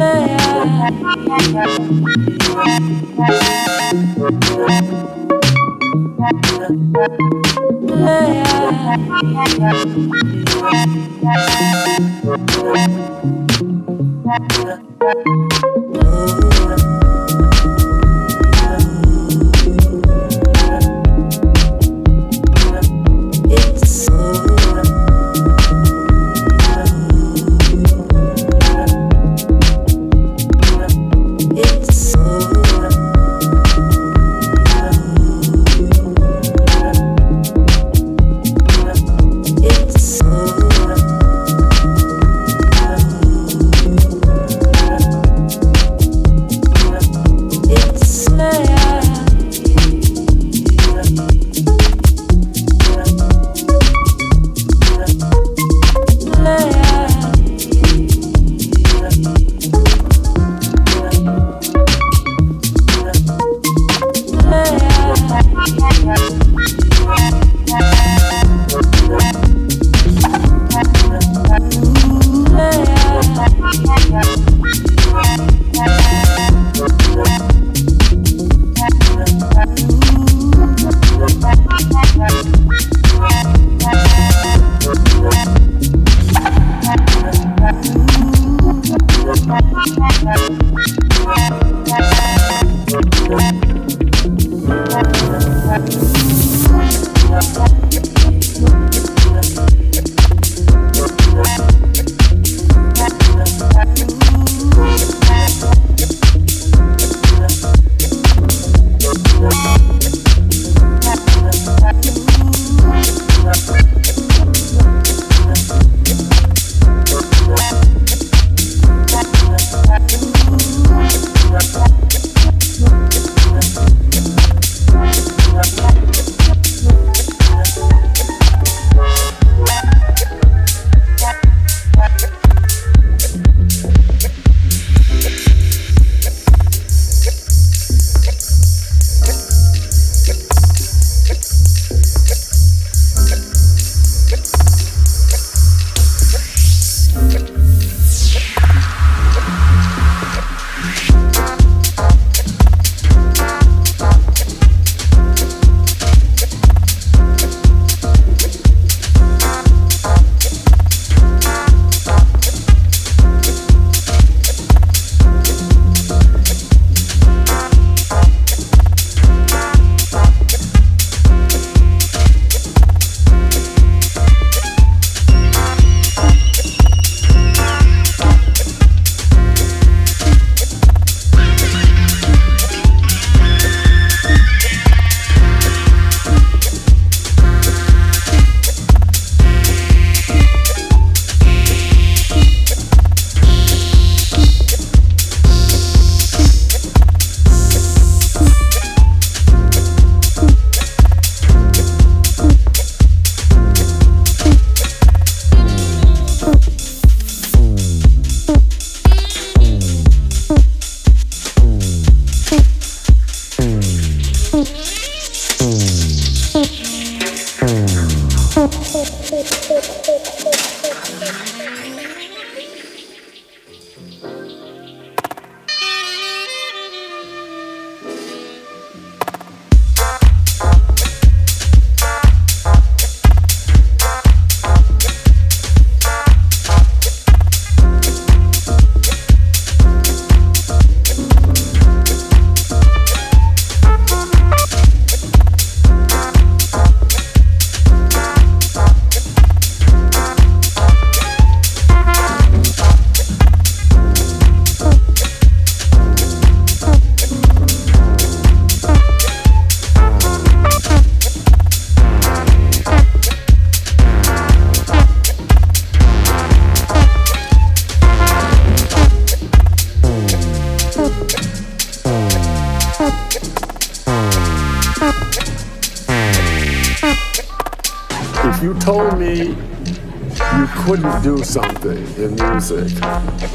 Thank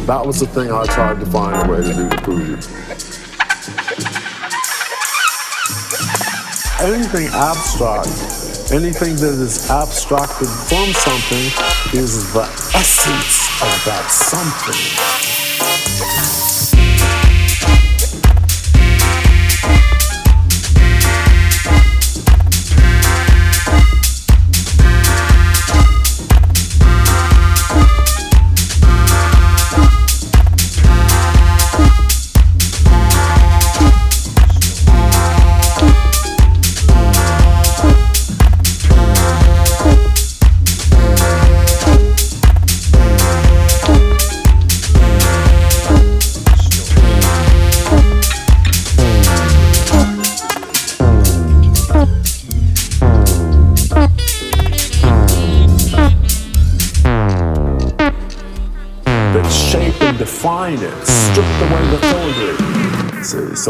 that was the thing I tried to find a way to do to prove you. Anything abstract, anything that is abstracted from something is the essence of that something.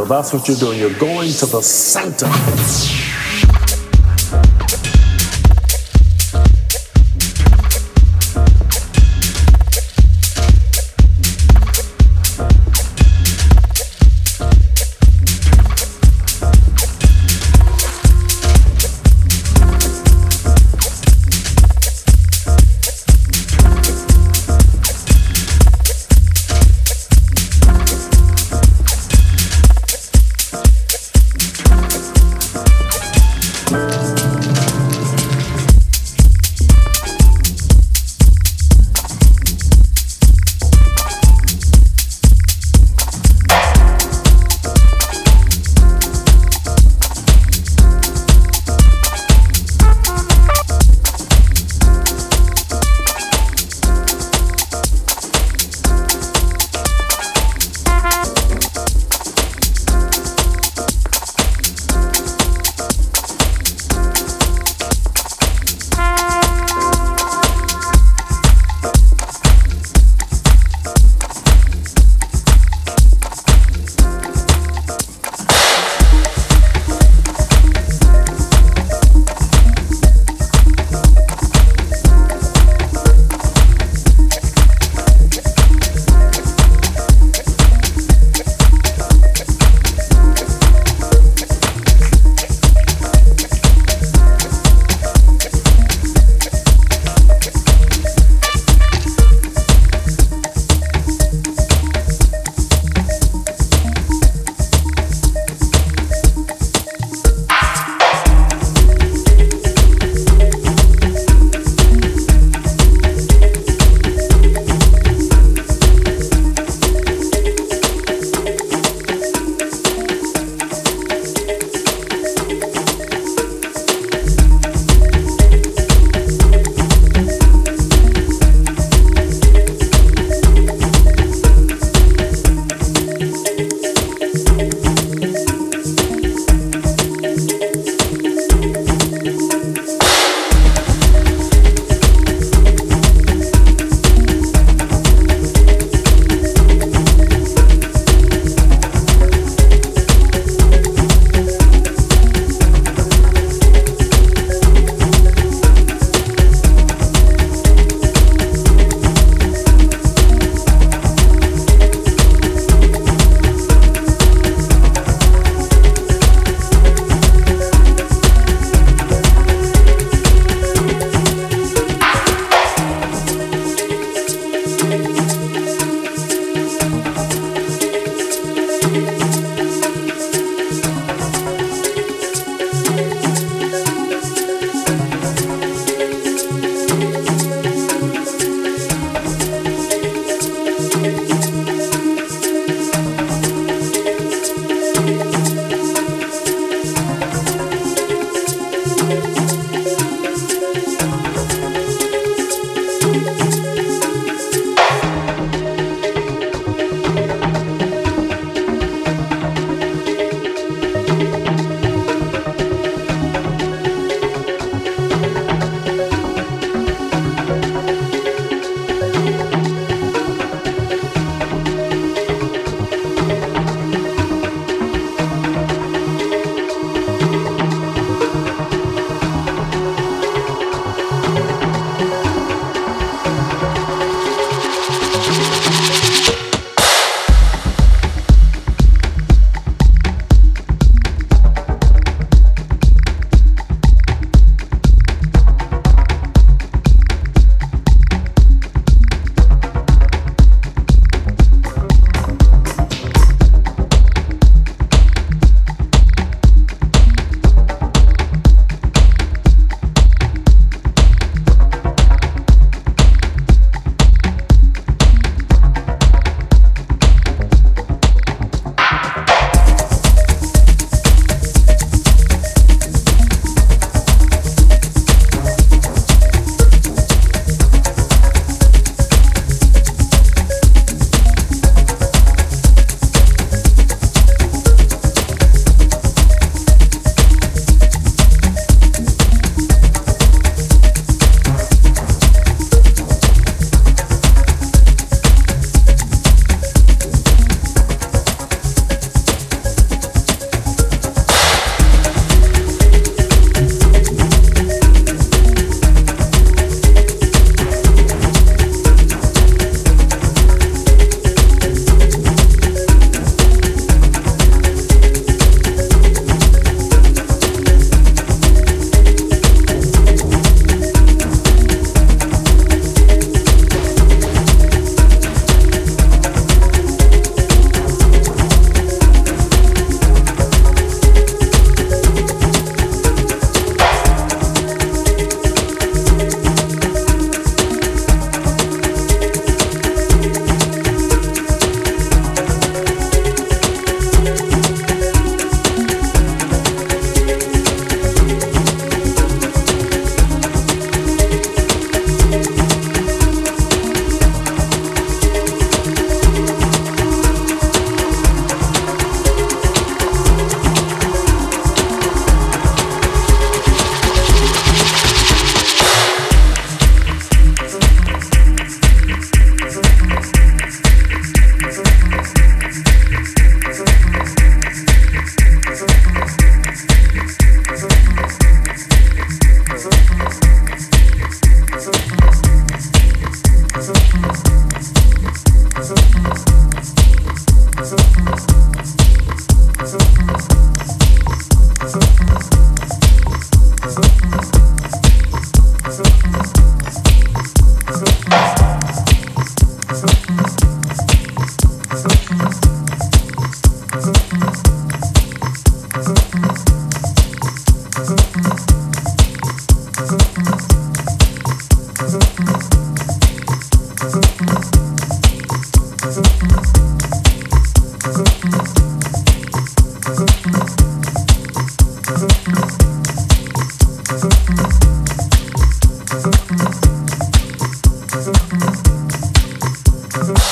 That's what you're doing. You're going to the center.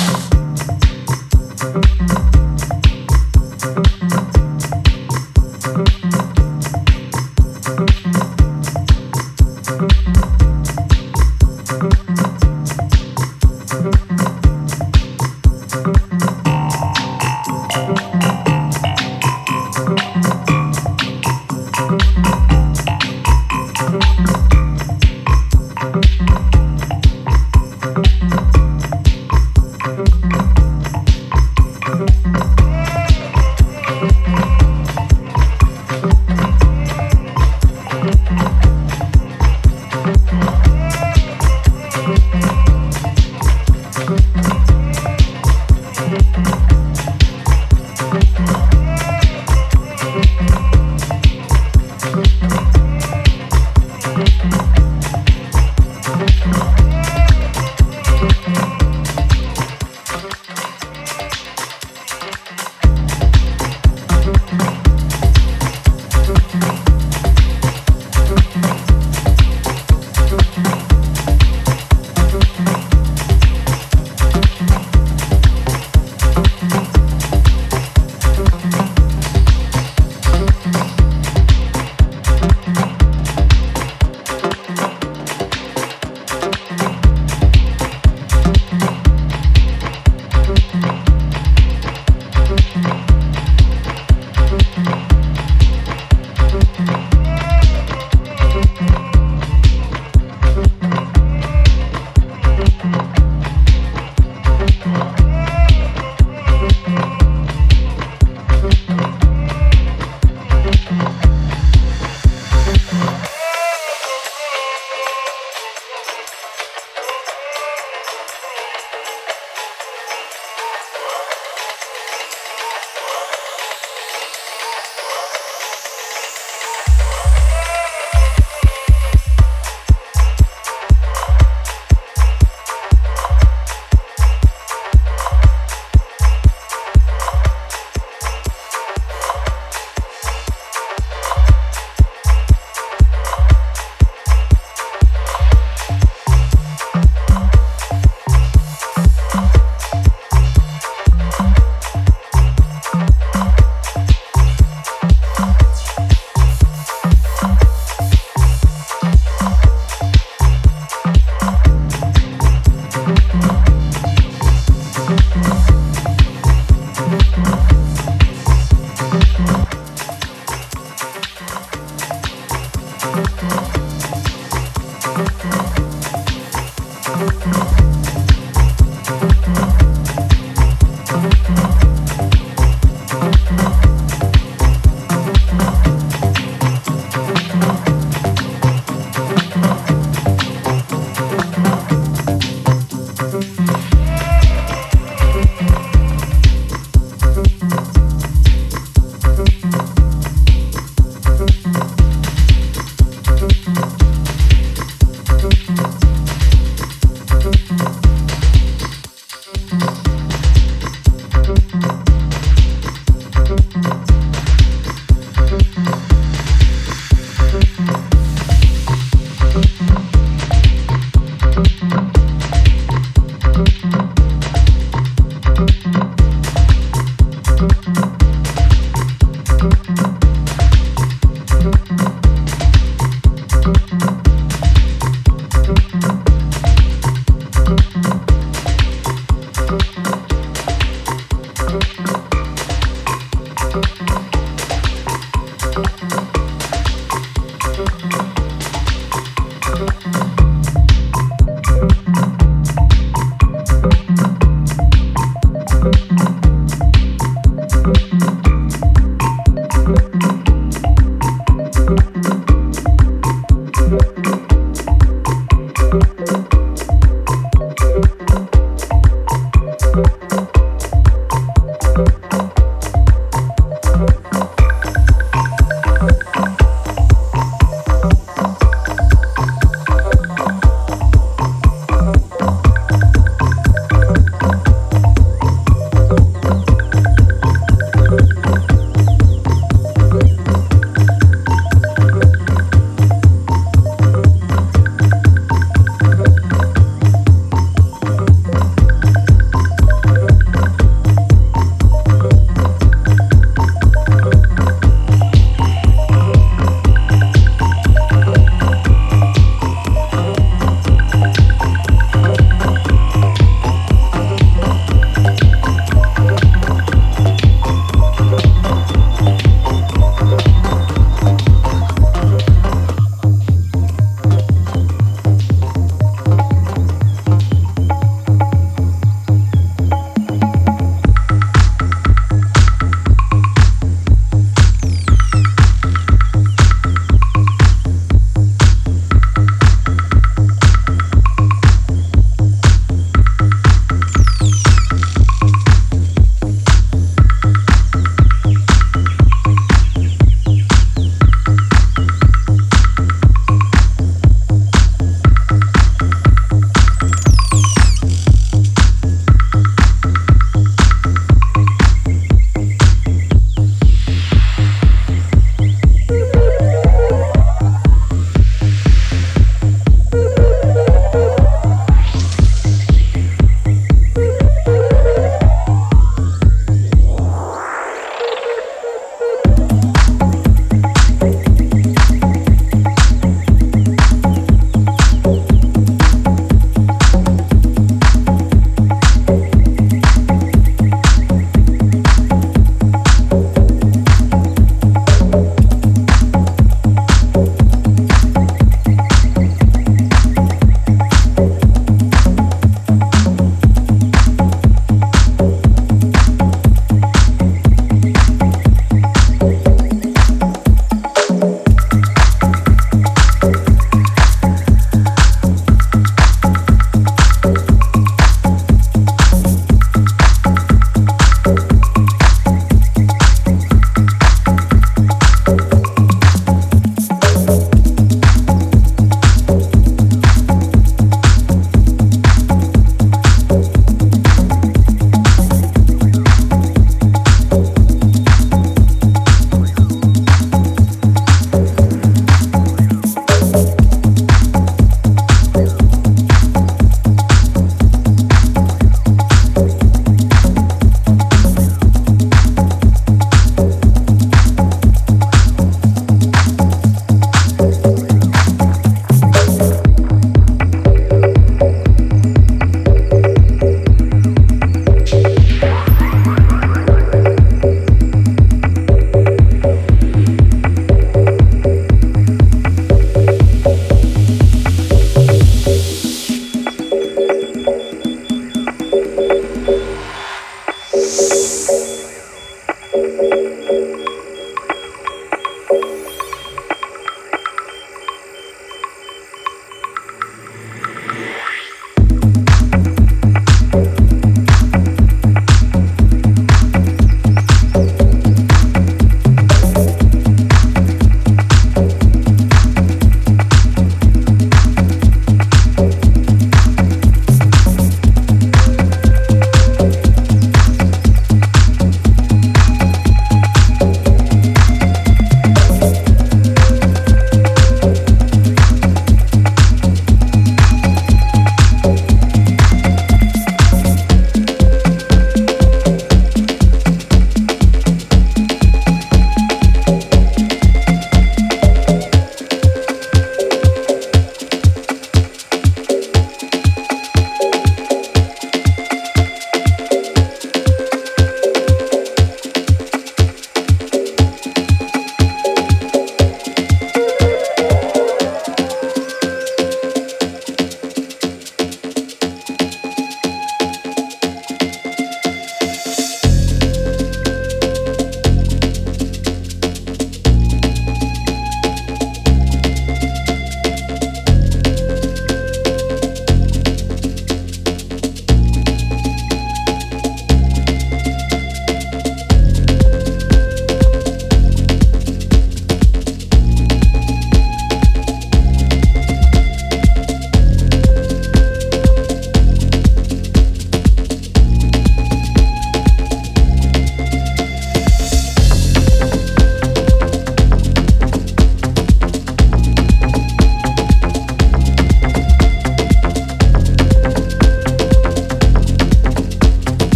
you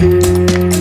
viver.